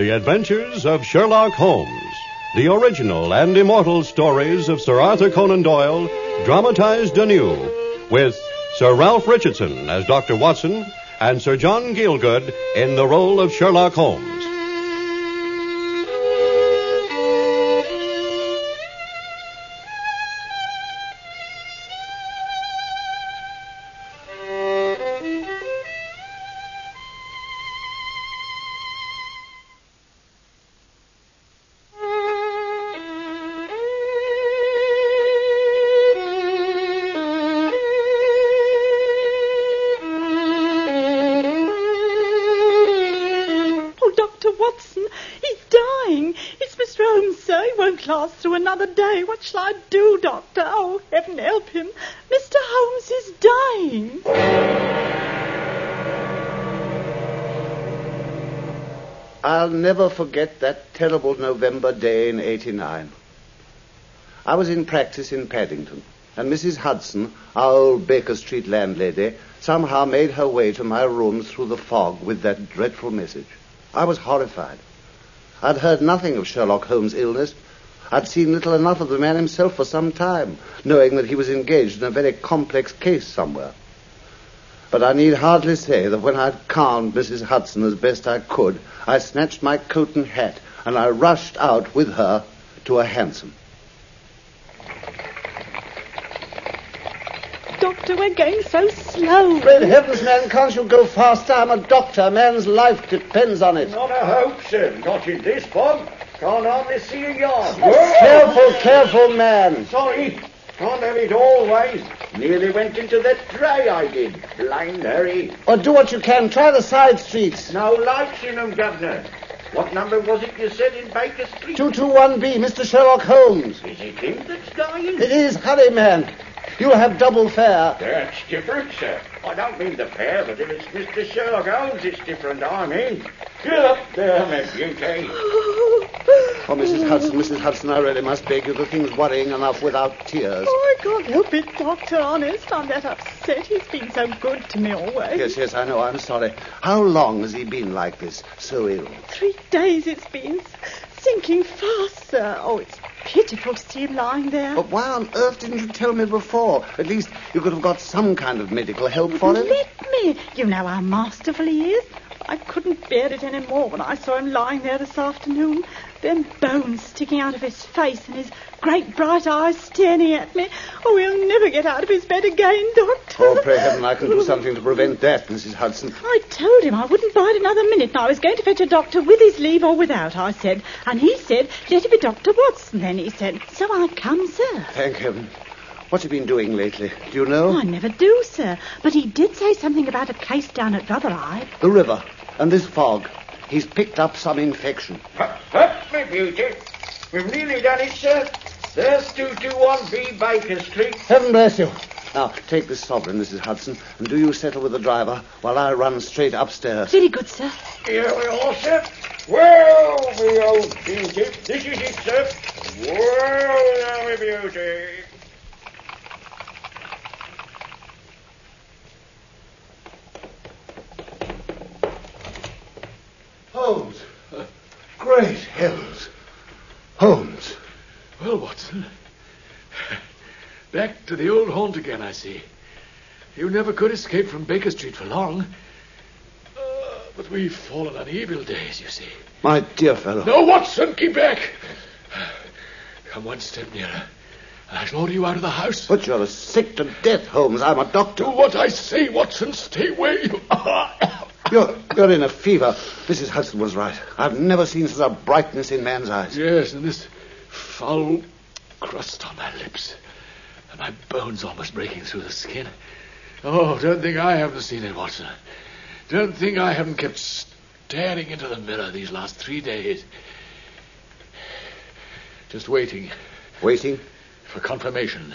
The Adventures of Sherlock Holmes. The original and immortal stories of Sir Arthur Conan Doyle, dramatized anew, with Sir Ralph Richardson as Dr. Watson and Sir John Gielgud in the role of Sherlock Holmes. Last through another day. What shall I do, Doctor? Oh, heaven help him. Mr. Holmes is dying. I'll never forget that terrible November day in 89. I was in practice in Paddington, and Mrs. Hudson, our old Baker Street landlady, somehow made her way to my rooms through the fog with that dreadful message. I was horrified. I'd heard nothing of Sherlock Holmes' illness. I'd seen little enough of the man himself for some time, knowing that he was engaged in a very complex case somewhere. But I need hardly say that when I'd calmed Mrs. Hudson as best I could, I snatched my coat and hat and I rushed out with her to a hansom. Doctor, we're going so slow. Great heavens, man, can't you go faster? I'm a doctor. A man's life depends on it. Not a hope, sir. Not in this fog. Can't hardly see a yard. Careful, careful, man. Sorry. Can't have it always. Nearly went into that tray I did. Blind Harry. Or do what you can. Try the side streets. No lights in 'em, Governor. What number was it you said in Baker Street? 221B, Mr. Sherlock Holmes. Is it him that's dying? It is. Hurry, man. You'll have double fare. That's different, sir. I don't mean the pair, but if it's Mr. Sherlock Holmes, it's different, I mean. Get up there, my beauty. Oh, Mrs. Hudson, Mrs. Hudson, I really must beg you. The thing's worrying enough without tears. Oh, I can't help it, Doctor, honest. I'm that upset. He's been so good to me always. Yes, yes, I know. I'm sorry. How long has he been like this? So ill? Three days it's been. Sinking fast, sir. Oh, it's see him lying there. But why on earth didn't you tell me before? At least you could have got some kind of medical help for him. Let me. You know how masterful he is. I couldn't bear it any more when I saw him lying there this afternoon. Them bones sticking out of his face and his great bright eyes staring at me. Oh, he'll never get out of his bed again, Doctor. Oh, pray heaven I can do something to prevent that, Mrs. Hudson. I told him I wouldn't bide another minute, and I was going to fetch a doctor with his leave or without, I said. And he said, let it be Dr. Watson, then he said. So I come, sir. Thank heaven. What's he been doing lately? Do you know? Oh, I never do, sir. But he did say something about a case down at Rotherhithe. The river and this fog. He's picked up some infection. Hup, hup, my beauty. We've nearly done it, sir. There's 221B Baker Street. Heaven bless you. Now, take this sovereign, Mrs. Hudson, and do you settle with the driver while I run straight upstairs. Very good, sir. Here we are, sir. Well, my old beauty. This is it, sir. Well, now, my beauty. Holmes. Great heavens. Holmes. Well, Watson. Back to the old haunt again, I see. You never could escape from Baker Street for long. Uh, but we've fallen on evil days, you see. My dear fellow. No, Watson, keep back. Come one step nearer. I shall order you out of the house. But you're sick to death, Holmes. I'm a doctor. Do what I say, Watson. Stay where you are. You're, you're in a fever. Mrs. Hudson was right. I've never seen such a brightness in man's eyes. Yes, and this foul crust on my lips. And my bones almost breaking through the skin. Oh, don't think I haven't seen it, Watson. Don't think I haven't kept staring into the mirror these last three days. Just waiting Waiting? for confirmation.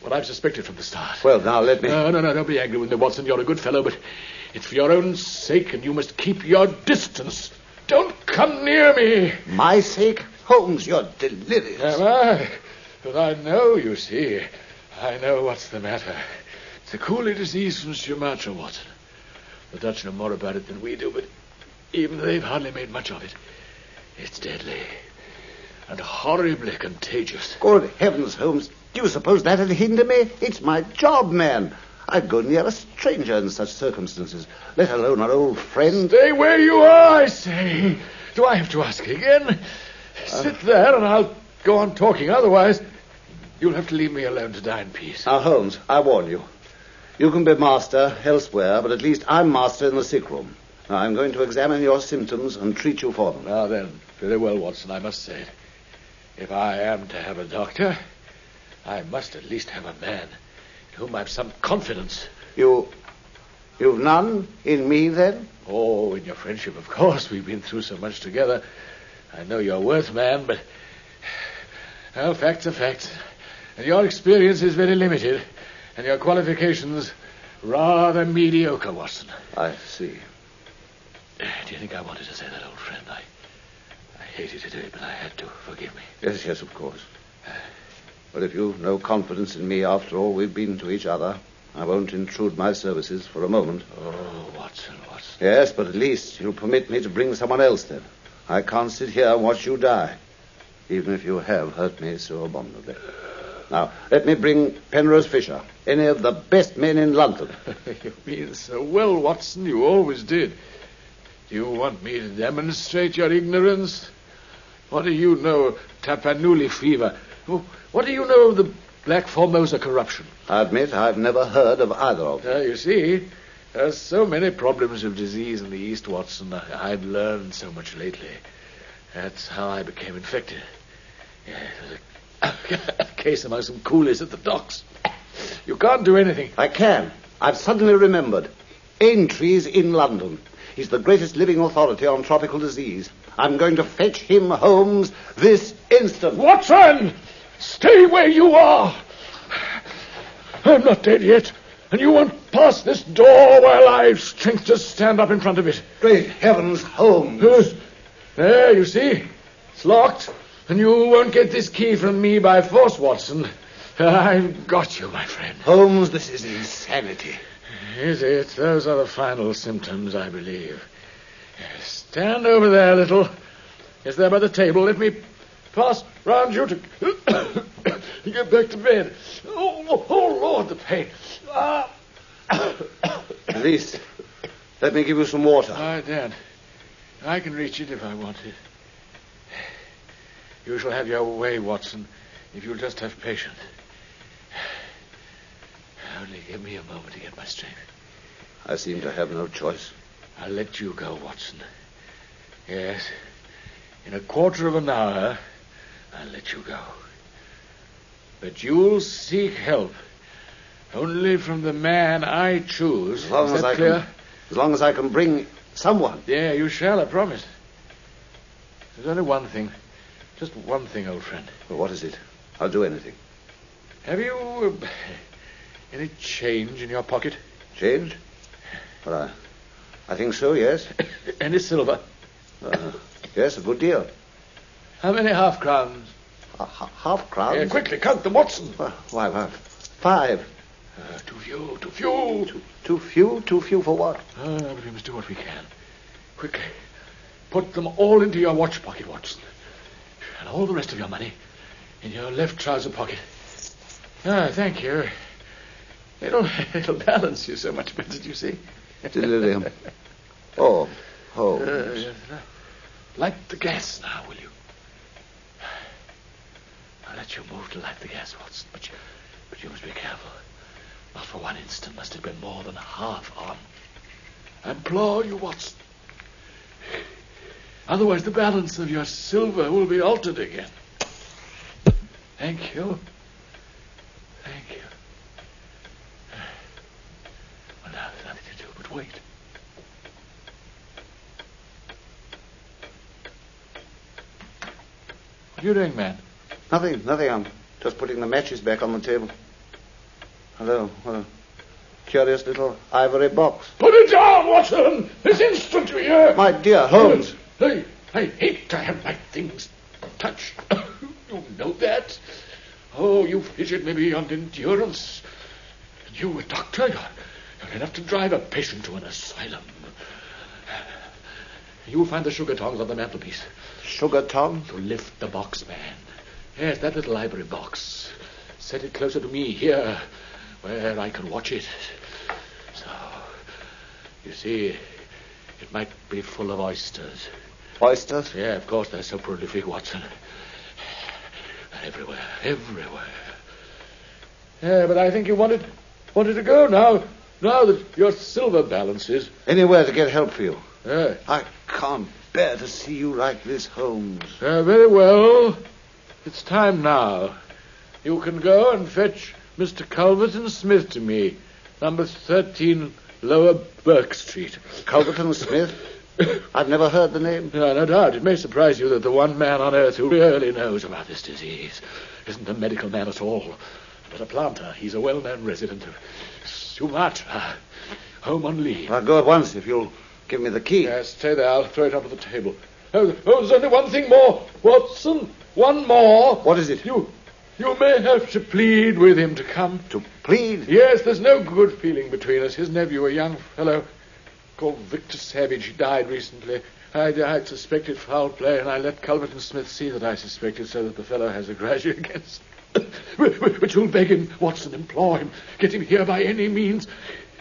What I've suspected from the start. Well, now let me. No, no, no, don't be angry with me, Watson. You're a good fellow, but it's for your own sake, and you must keep your distance. Don't come near me. My sake? Holmes, you're delirious. Am I? But I know, you see. I know what's the matter. It's a coolie disease from Sumatra, Watson. The Dutch know more about it than we do, but even they've hardly made much of it. It's deadly and horribly contagious. Good heavens, Holmes. Do you suppose that'll hinder me? It's my job, man. I'd go near a stranger in such circumstances, let alone an old friend. Stay where you are, I say. Do I have to ask again? Uh, Sit there and I'll go on talking. Otherwise, you'll have to leave me alone to die in peace. Now, Holmes, I warn you. You can be master elsewhere, but at least I'm master in the sick room. Now, I'm going to examine your symptoms and treat you for them. Now then, very well, Watson, I must say. If I am to have a doctor, I must at least have a man whom I've some confidence. You. You've none in me, then? Oh, in your friendship, of course. We've been through so much together. I know your worth, man, but. Well, facts are facts. And your experience is very limited, and your qualifications rather mediocre, Watson. I see. Do you think I wanted to say that, old friend? I, I hated to do it, but I had to. Forgive me. Yes, yes, of course. But if you've no confidence in me after all we've been to each other, I won't intrude my services for a moment. Oh, Watson, Watson. Yes, but at least you'll permit me to bring someone else then. I can't sit here and watch you die, even if you have hurt me so abominably. Now, let me bring Penrose Fisher, any of the best men in London. you mean so well, Watson. You always did. Do you want me to demonstrate your ignorance? What do you know of Tapanuli fever? Oh, What do you know of the Black Formosa corruption? I admit I've never heard of either of them. Uh, you see, there's so many problems of disease in the East, Watson. I, I've learned so much lately. That's how I became infected. Yeah, it was a, a case among some coolies at the docks. You can't do anything. I can. I've suddenly remembered. Ainstree's in London. He's the greatest living authority on tropical disease. I'm going to fetch him, Holmes, this instant. Watson! Stay where you are! I'm not dead yet, and you won't pass this door while I've strength to stand up in front of it. Great heavens, Holmes! Uh, there, you see. It's locked, and you won't get this key from me by force, Watson. I've got you, my friend. Holmes, this is insanity. Is it? Those are the final symptoms, I believe. Stand over there a little. Is there by the table. Let me pass round you to get back to bed. Oh, oh Lord, the pain. Ah. At least, let me give you some water. I daren't. I can reach it if I want it. You shall have your way, Watson, if you'll just have patience. Only give me a moment to get my strength. I seem to have no choice. I'll let you go, Watson. Yes. In a quarter of an hour, I'll let you go. But you'll seek help only from the man I choose. As long Is as I clear? can, as long as I can bring someone. Yeah, you shall, I promise. There's only one thing. Just one thing, old friend. Well, what is it? I'll do anything. Have you uh, any change in your pocket? Change? Well, I, I think so. Yes. any silver? Uh, yes, a good deal. How many half crowns? A half crowns. Yeah, quickly, count them, Watson. Well, why, five. Uh, too few, too few. Too, too few. Too few for what? Ah, but we must do what we can. Quickly. Put them all into your watch pocket, Watson. And all the rest of your money in your left trouser pocket. Ah, thank you. It'll, it'll balance you so much better, do you see? Delirium. Oh, oh. Uh. Light the gas now, will you? I'll let you move to light the gas, Watson, but you, but you must be careful. Not for one instant must it be more than half on. I implore you, Watson. Otherwise, the balance of your silver will be altered again. Thank you. Thank you. Well, now there's nothing to do but wait. What are you doing, man? Nothing, nothing. I'm just putting the matches back on the table. Hello. What a curious little ivory box. Put it down, Watson! This instant, you hear? My dear Holmes. I, I hate to have my things touched. you know that? Oh, you've hit me beyond endurance. And you, a doctor, you're, you're enough to drive a patient to an asylum. You'll find the sugar tongs on the mantelpiece. Sugar tongs? To lift the box, man. Yes, that little library box. Set it closer to me here, where I can watch it. So, you see, it might be full of oysters. Oysters? Yeah, of course, they're so prolific, Watson. Everywhere, everywhere. Yeah, but I think you wanted wanted to go now. Now that your silver balance is. Anywhere to get help for you. Yeah. I can't bear to see you like this, Holmes. Uh, very well. It's time now. You can go and fetch Mr. Culverton Smith to me, number 13 Lower Burke Street. Culverton Smith? I've never heard the name. No, no doubt. It may surprise you that the one man on earth who really knows about this disease isn't a medical man at all, but a planter. He's a well-known resident of Sumatra, home on leave. I'll go at once if you'll give me the key. Yes, stay there. I'll throw it onto the table. Oh, oh, there's only one thing more, Watson. One more. What is it? You, you may have to plead with him to come. To plead? Yes, there's no good feeling between us. His nephew, a young fellow called Victor Savage, he died recently. I, I suspected foul play, and I let Culverton Smith see that I suspected, so that the fellow has a grudge against. But you'll beg him, Watson, implore him, get him here by any means.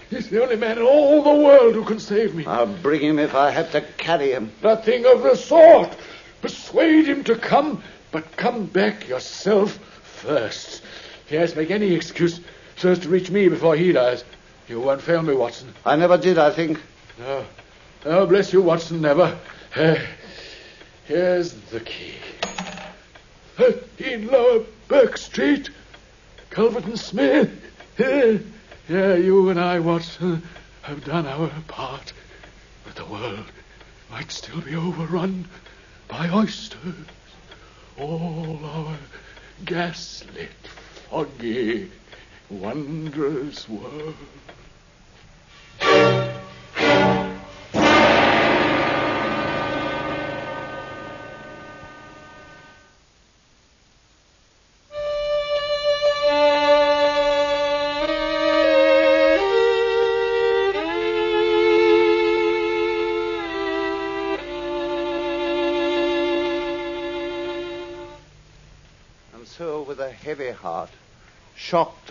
He's the only man in all the world who can save me. I'll bring him if I have to carry him. Nothing of the sort. Persuade him to come, but come back yourself first. Yes, make any excuse so as to reach me before he does. You won't fail me, Watson. I never did, I think. No. Oh, bless you, Watson, never. Uh, here's the key. Uh, in Lower Burke Street, Culverton Smith. Yeah, you and I, Watson, have done our part. But the world might still be overrun by oysters. All our gaslit, foggy, wondrous world.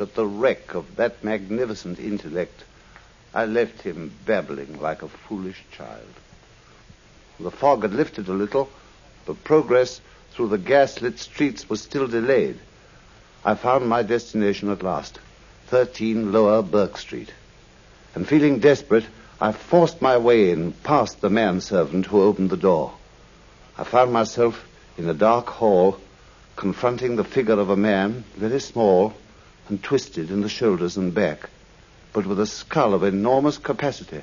At the wreck of that magnificent intellect, I left him babbling like a foolish child. The fog had lifted a little, but progress through the gas-lit streets was still delayed. I found my destination at last, 13 Lower Burke Street. And feeling desperate, I forced my way in past the manservant who opened the door. I found myself in a dark hall, confronting the figure of a man, very small and twisted in the shoulders and back, but with a skull of enormous capacity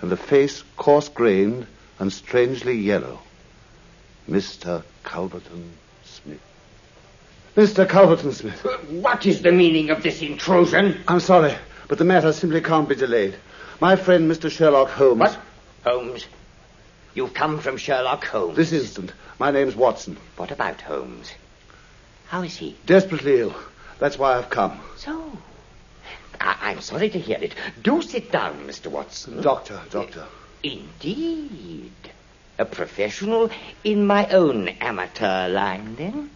and a face coarse-grained and strangely yellow. Mr. Culverton Smith. Mr. Culverton Smith. Uh, what is the meaning of this intrusion? I'm sorry, but the matter simply can't be delayed. My friend, Mr. Sherlock Holmes. What? Holmes? You've come from Sherlock Holmes. This instant. My name's Watson. What about Holmes? How is he? Desperately ill. That's why I've come. So? I- I'm sorry to hear it. Do sit down, Mr. Watson. Doctor, doctor. Indeed. A professional in my own amateur line, then?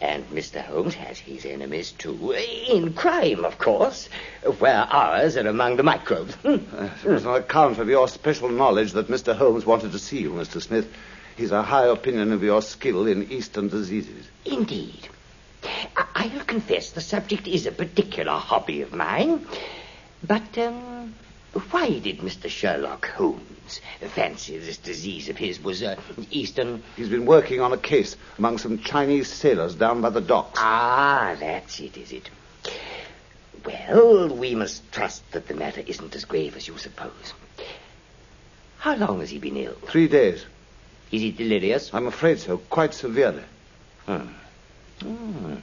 And Mr. Holmes has his enemies, too. In crime, of course, where ours are among the microbes. Uh, it was on account of your special knowledge that Mr. Holmes wanted to see you, Mr. Smith. He's a high opinion of your skill in Eastern diseases. Indeed. I- I'll confess the subject is a particular hobby of mine. But, um, why did Mr. Sherlock Holmes fancy this disease of his was uh, Eastern? He's been working on a case among some Chinese sailors down by the docks. Ah, that's it, is it? Well, we must trust that the matter isn't as grave as you suppose. How long has he been ill? Three days. Is he delirious? I'm afraid so, quite severely. Hmm. Hmm.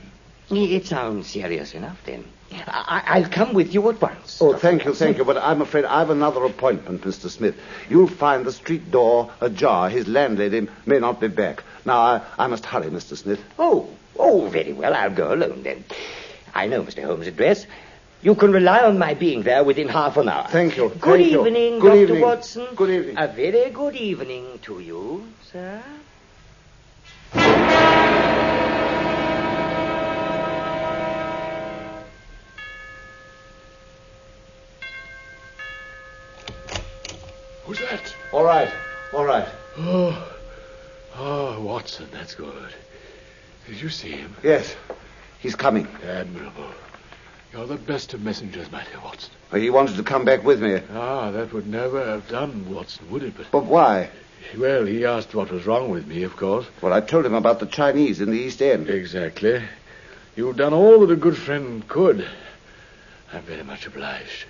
It sounds serious enough, then. I- I'll come with you at once. Oh, thank you, thank you, but I'm afraid I've another appointment, Mr. Smith. You'll find the street door ajar. His landlady may not be back. Now, I, I must hurry, Mr. Smith. Oh, oh, very well. I'll go alone then. I know Mr. Holmes' address. You can rely on my being there within half an hour. Thank you. Good Thank you. evening, Good Dr. evening. Watson. Good evening. A very good evening to you, sir. That? All right. All right. Oh, oh, Watson, that's good. Did you see him? Yes. He's coming. Admirable. You're the best of messengers, my dear Watson. He wanted to come back with me. Ah, that would never have done, Watson, would it? But, But why? well, he asked what was wrong with me, of course. Well, I told him about the Chinese in the East End. Exactly. You've done all that a good friend could. I'm very much obliged.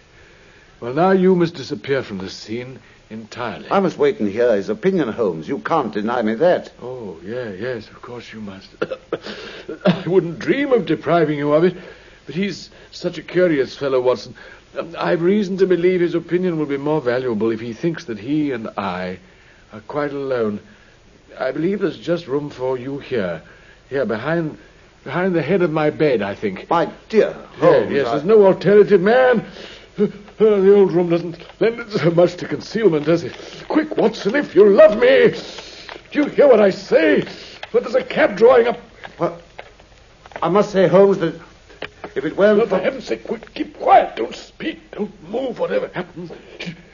Well, now you must disappear from the scene entirely. I must wait and hear his opinion, Holmes. You can't deny me that. Oh, yeah, yes, of course you must. I wouldn't dream of depriving you of it. But he's such a curious fellow, Watson. I've reason to believe his opinion will be more valuable if he thinks that he and I are quite alone. I believe there's just room for you here. Here, behind behind the head of my bed, I think. My dear Yeah, Holmes. yes, I- there's no alternative, man. The old room doesn't lend itself much to concealment, does it? Quick, Watson, if you love me. Do you hear what I say? But there's a cab drawing up. Well, I must say, Holmes, that if it weren't Well, for... heaven's sake, quick, keep quiet. Don't speak. Don't move, whatever happens.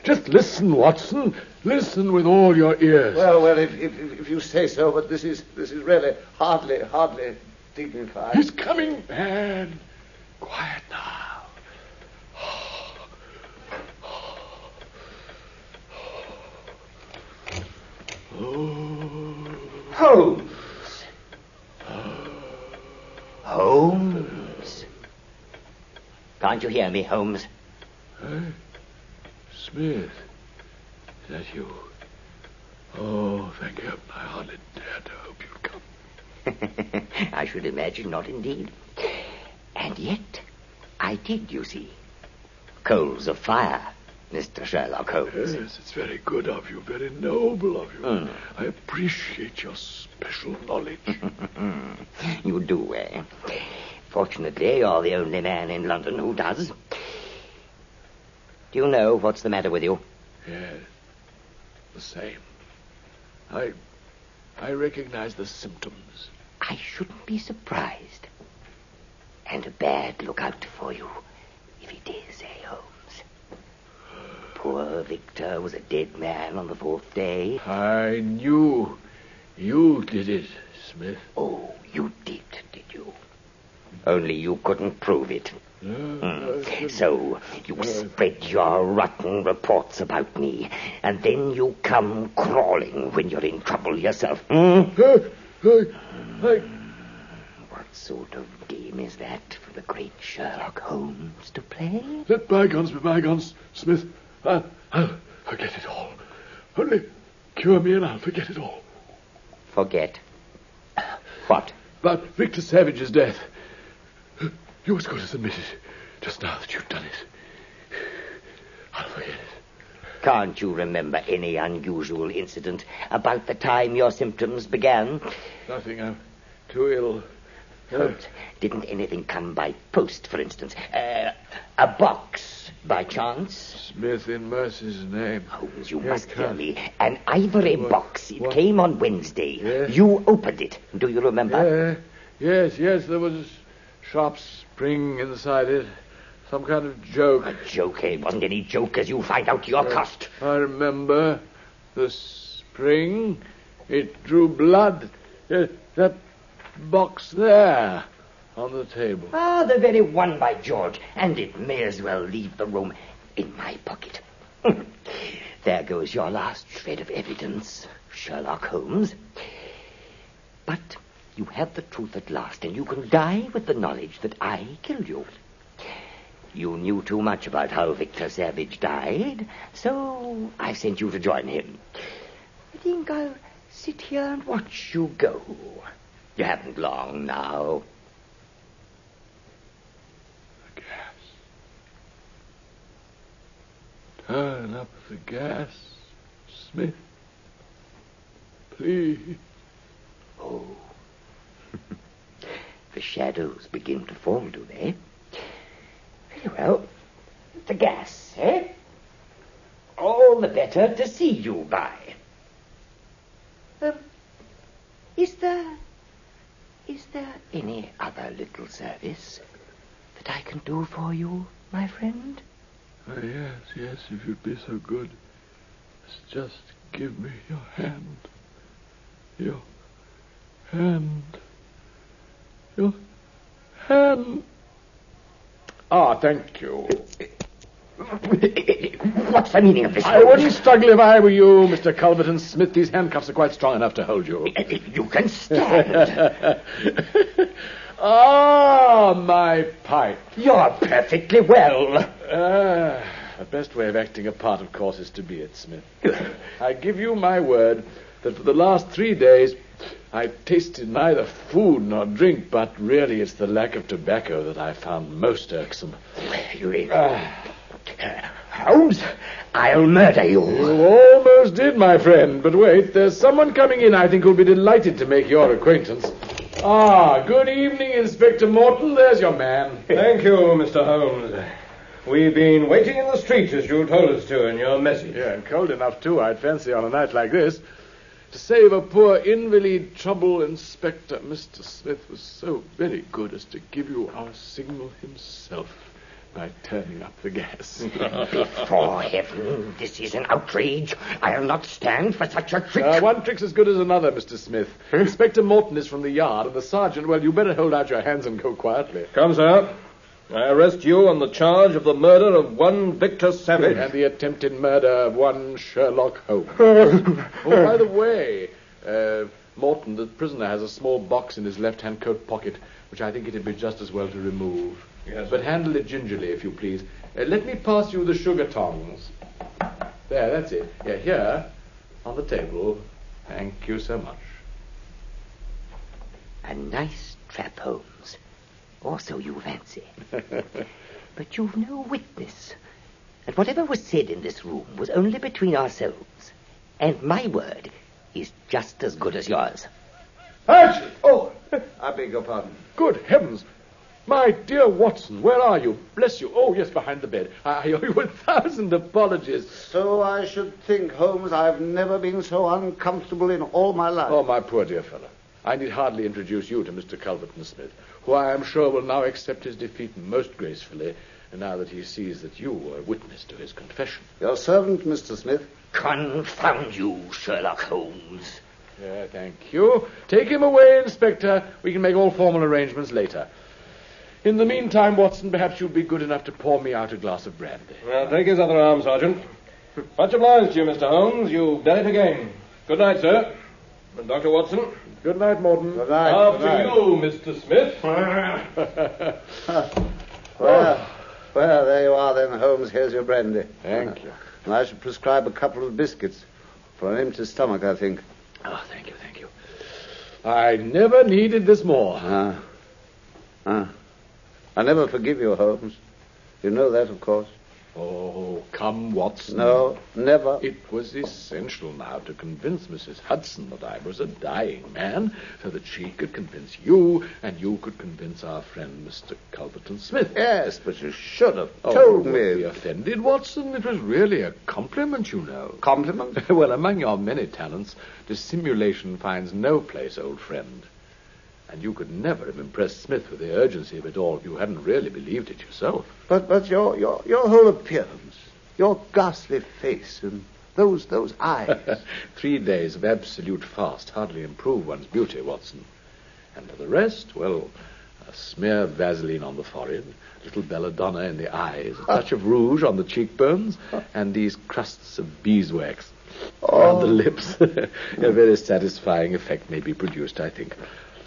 Just listen, Watson. Listen with all your ears. Well, well, if, if, if you say so, but this is this is really hardly, hardly dignified. He's coming, man. Quiet now. Holmes. Holmes. Can't you hear me, Holmes? Hey, Smith. Is that you? Oh, thank heaven. I hardly dared to hope you'd come. I should imagine not indeed. And yet, I did, you see. Coals of fire, Mr. Sherlock Holmes. Yes, it's very good of you, very noble of you. Mm. I appreciate your special knowledge. You do, eh? Fortunately, you're the only man in London who does. Do you know what's the matter with you? yes, the same. I, I recognize the symptoms. I shouldn't be surprised. And a bad lookout for you, if it is? Poor Victor was a dead man on the fourth day. I knew you did it, Smith. Oh, you did, did you? Only you couldn't prove it. No. Hmm. I. So you spread your rotten reports about me, and then you come crawling when you're in trouble yourself. Hmm? I, I, What sort of game is that for the great Sherlock Holmes to play? let bygones be bygones, Smith. I'll, I'll forget it all. Only cure me and I'll forget it all. Forget. What? About Victor Savage's death. You as good as admit it, just now that you've done it. I'll forget it. Can't you remember any unusual incident about the time your symptoms began? Nothing. I'm too ill. Uh, didn't anything come by post, for instance? Uh, a box, by chance? Smith, in mercy's name. Holmes, you Here must it hear me. An ivory What- box. It what- came on Wednesday. Yes. You opened it. Do you remember? Uh, yes, yes, there was a sharp spring inside it. Some kind of joke. A joke, eh? It wasn't any joke, as you'll find out to your cost. I remember the spring. It drew blood. Uh, that box there on the table. Ah, the very one, by George. And it may as well leave the room in my pocket. there goes your last shred of evidence, Sherlock Holmes. But you have the truth at last, and you can die with the knowledge that I killed you. You knew too much about how Victor Savage died, so I sent you to join him. I think I'll sit here and watch you go. You haven't long now. The gas. Turn up the gas, Smith. Please. Oh. the shadows begin to fall, do they? Very well. The gas, eh? All the better to see you by. Um, is there... Is there any other little service that I can do for you, my friend? Uh, yes, yes, if you'd be so good. Just give me your hand. Your hand. Your hand. Ah, thank you. What's the meaning of this? I wouldn't struggle if I were you, Mr. Culverton Smith. These handcuffs are quite strong enough to hold you. You can stand. ah, my pipe. You're perfectly well. Ah, the best way of acting a part, of course, is to be it, Smith. I give you my word that for the last three days I've tasted neither food nor drink, but really it's the lack of tobacco that I found most irksome. You, uh, Holmes, I'll murder you. You almost did, my friend. But wait, there's someone coming in I think who'll be delighted to make your acquaintance. Ah, good evening, Inspector Morton. There's your man. Thank you, Mr. Holmes. We've been waiting in the street as you told us to in your message. Yeah, and cold enough, too, I'd fancy, on a night like this. To save a poor invalid trouble, Inspector Mr. Smith was so very good as to give you our signal himself by turning up the gas. Before heaven, this is an outrage. I'll not stand for such a trick. Uh, one trick's as good as another, Mr. Smith. Inspector Morton is from the yard, and the sergeant, well, you better hold out your hands and go quietly. Come, sir. I arrest you on the charge of the murder of one Victor Savage. And the attempted murder of one Sherlock Holmes. oh, by the way, uh, Morton, the prisoner, has a small box in his left-hand coat pocket, which I think it'd be just as well to remove. Yes, But handle it gingerly, if you please. Uh, let me pass you the sugar tongs. There, that's it. Yeah, here, on the table. Thank you so much. A nice trap, Holmes. Or so you fancy. But you've no witness. And whatever was said in this room was only between ourselves. And my word is just as good as yours. Archie! Oh, I beg your pardon. Good heavens! My dear Watson, where are you? Bless you. Oh, yes, behind the bed. I owe you a thousand apologies. So I should think, Holmes, I've never been so uncomfortable in all my life. Oh, my poor dear fellow. I need hardly introduce you to Mr. Culverton Smith, who I am sure will now accept his defeat most gracefully, now that he sees that you were witness to his confession. Your servant, Mr. Smith. Confound you, Sherlock Holmes. Yeah, thank you. Take him away, Inspector. We can make all formal arrangements later. In the meantime, Watson, perhaps you'll be good enough to pour me out a glass of brandy. Well, take his other arm, Sergeant. Much obliged to you, Mr. Holmes. You've done it again. Good night, sir. And Dr. Watson. Good night, Morton. Good night. After good night. you, Mr. Smith. Well, well, there you are then, Holmes. Here's your brandy. Thank you. And I should prescribe a couple of biscuits. For an empty stomach, I think. Oh, thank you, thank you. I never needed this more. Ah. Ah. I never forgive you, Holmes. You know that, of course. Oh, come, Watson. No, never. It was essential now to convince Mrs. Hudson that I was a dying man, so that she could convince you, and you could convince our friend Mr. Culverton Smith. Yes, but you should have Oh, told me. be offended, Watson. It was really a compliment, you know. Compliment? well, among your many talents, dissimulation finds no place, old friend. And you could never have impressed Smith with the urgency of it all if you hadn't really believed it yourself. But but your your your whole appearance, your ghastly face, and those those eyes. Three days of absolute fast hardly improve one's beauty, Watson. And for the rest, well, a smear of Vaseline on the forehead, a little belladonna in the eyes, a touch of rouge on the cheekbones, and these crusts of beeswax oh. on the lips. a very satisfying effect may be produced, I think.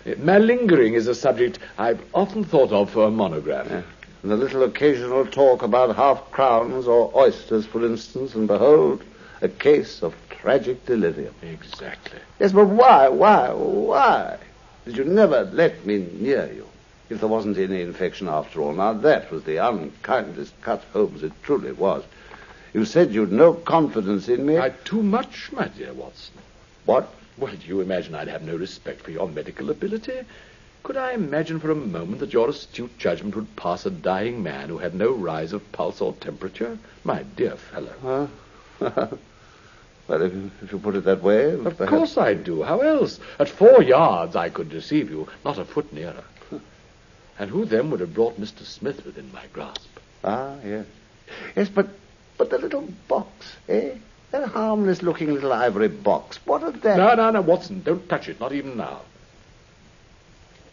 Malingering is a subject I've often thought of for a monogram. and a little occasional talk about half crowns or oysters, for instance, and behold, a case of tragic delirium. Exactly. Yes, but why, why, why did you never let me near you? If there wasn't any infection after all. Now that was the unkindest cut, Holmes. It truly was. You said you'd no confidence in me. I too much, my dear Watson. What? Well, do you imagine I'd have no respect for your medical ability? Could I imagine for a moment that your astute judgment would pass a dying man who had no rise of pulse or temperature? My dear fellow. Huh? well, if you, if you put it that way, Of perhaps- course I do. How else? At four yards I could deceive you, not a foot nearer. And who then would have brought Mr. Smith within my grasp? Ah, yes. Yes, but but the little box, eh? That harmless-looking little ivory box. What of that? No, no, no, Watson, don't touch it, not even now.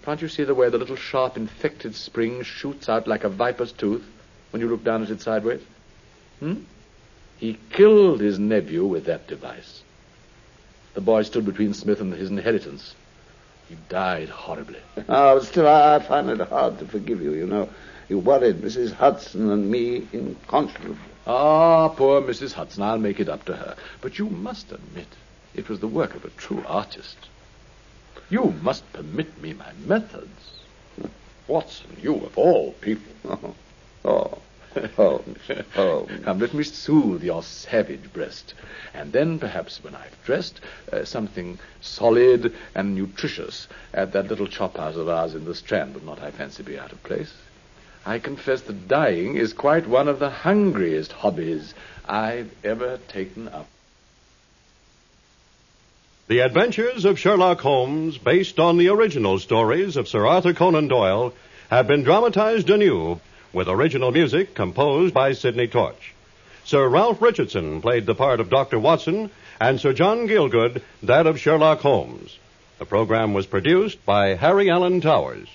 Can't you see the way the little sharp infected spring shoots out like a viper's tooth when you look down at it sideways? Hmm? He killed his nephew with that device. The boy stood between Smith and his inheritance. He died horribly. Oh, still, I, I find it hard to forgive you, you know. You worried Mrs. Hudson and me inconscionably. Ah, poor Mrs. Hudson, I'll make it up to her. But you must admit it was the work of a true artist. You must permit me my methods. Watson, you of all people. Oh, oh, Holmes, Holmes. Come, let me soothe your savage breast. And then, perhaps, when I've dressed, uh, something solid and nutritious at that little chop house of ours in the Strand would not, I fancy, be out of place. I confess that dying is quite one of the hungriest hobbies I've ever taken up. The Adventures of Sherlock Holmes, based on the original stories of Sir Arthur Conan Doyle, have been dramatized anew with original music composed by Sidney Torch. Sir Ralph Richardson played the part of Dr. Watson, and Sir John Gielgud that of Sherlock Holmes. The program was produced by Harry Alan Towers.